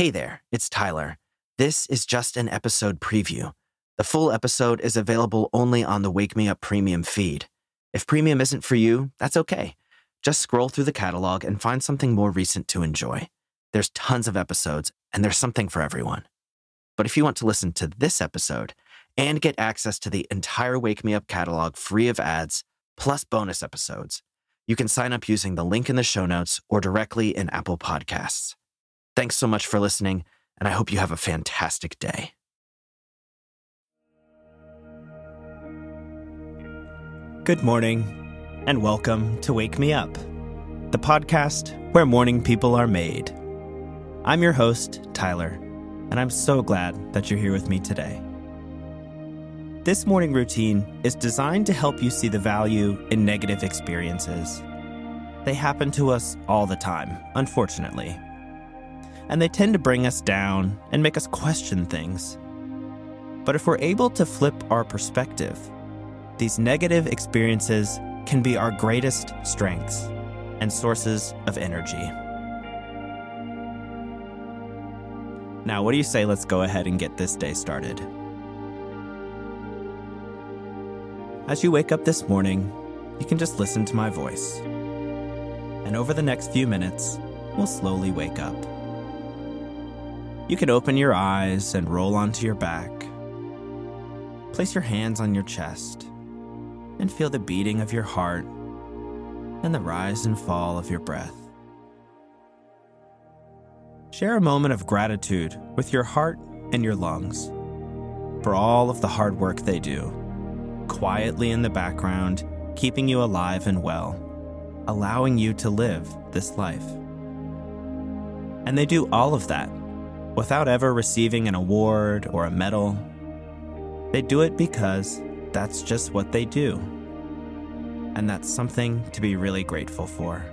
Hey there, it's Tyler. This is just an episode preview. The full episode is available only on the Wake Me Up Premium feed. If premium isn't for you, that's okay. Just scroll through the catalog and find something more recent to enjoy. There's tons of episodes, and there's something for everyone. But if you want to listen to this episode and get access to the entire Wake Me Up catalog free of ads, plus bonus episodes, you can sign up using the link in the show notes or directly in Apple Podcasts. Thanks so much for listening, and I hope you have a fantastic day. Good morning, and welcome to Wake Me Up, the podcast where morning people are made. I'm your host, Tyler, and I'm so glad that you're here with me today. This morning routine is designed to help you see the value in negative experiences. They happen to us all the time, unfortunately. And they tend to bring us down and make us question things. But if we're able to flip our perspective, these negative experiences can be our greatest strengths and sources of energy. Now, what do you say? Let's go ahead and get this day started. As you wake up this morning, you can just listen to my voice. And over the next few minutes, we'll slowly wake up. You can open your eyes and roll onto your back. Place your hands on your chest and feel the beating of your heart and the rise and fall of your breath. Share a moment of gratitude with your heart and your lungs for all of the hard work they do, quietly in the background, keeping you alive and well, allowing you to live this life. And they do all of that without ever receiving an award or a medal. They do it because that's just what they do. And that's something to be really grateful for.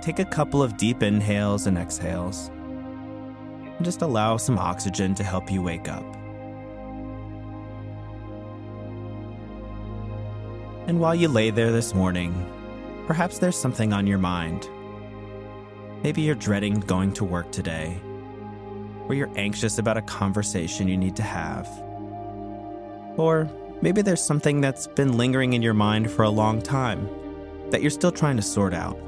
Take a couple of deep inhales and exhales, and just allow some oxygen to help you wake up. And while you lay there this morning, perhaps there's something on your mind. Maybe you're dreading going to work today, or you're anxious about a conversation you need to have. Or maybe there's something that's been lingering in your mind for a long time that you're still trying to sort out.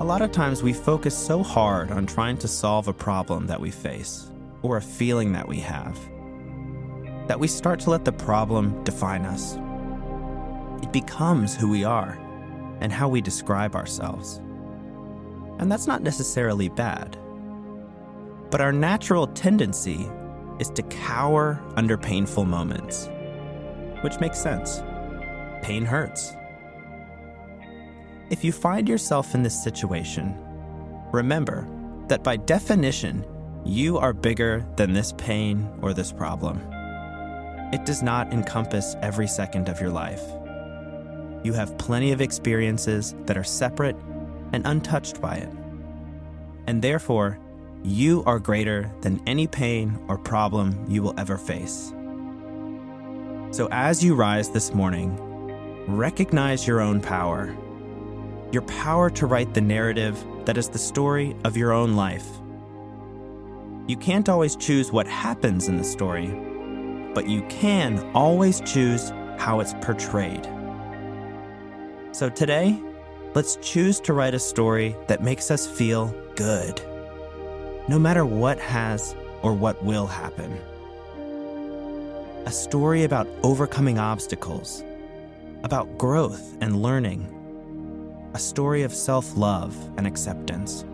A lot of times we focus so hard on trying to solve a problem that we face or a feeling that we have that we start to let the problem define us. It becomes who we are and how we describe ourselves. And that's not necessarily bad. But our natural tendency is to cower under painful moments, which makes sense. Pain hurts. If you find yourself in this situation, remember that by definition, you are bigger than this pain or this problem. It does not encompass every second of your life. You have plenty of experiences that are separate and untouched by it. And therefore, you are greater than any pain or problem you will ever face. So as you rise this morning, recognize your own power your power to write the narrative that is the story of your own life. You can't always choose what happens in the story, but you can always choose how it's portrayed. So today, let's choose to write a story that makes us feel good, no matter what has or what will happen. A story about overcoming obstacles, about growth and learning a story of self love and acceptance.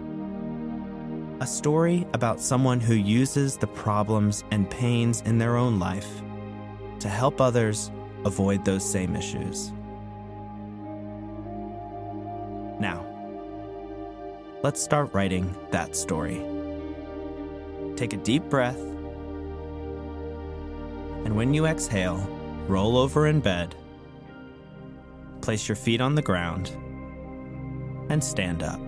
A story about someone who uses the problems and pains in their own life to help others avoid those same issues. Now, let's start writing that story. Take a deep breath, and when you exhale, roll over in bed, place your feet on the ground and stand up.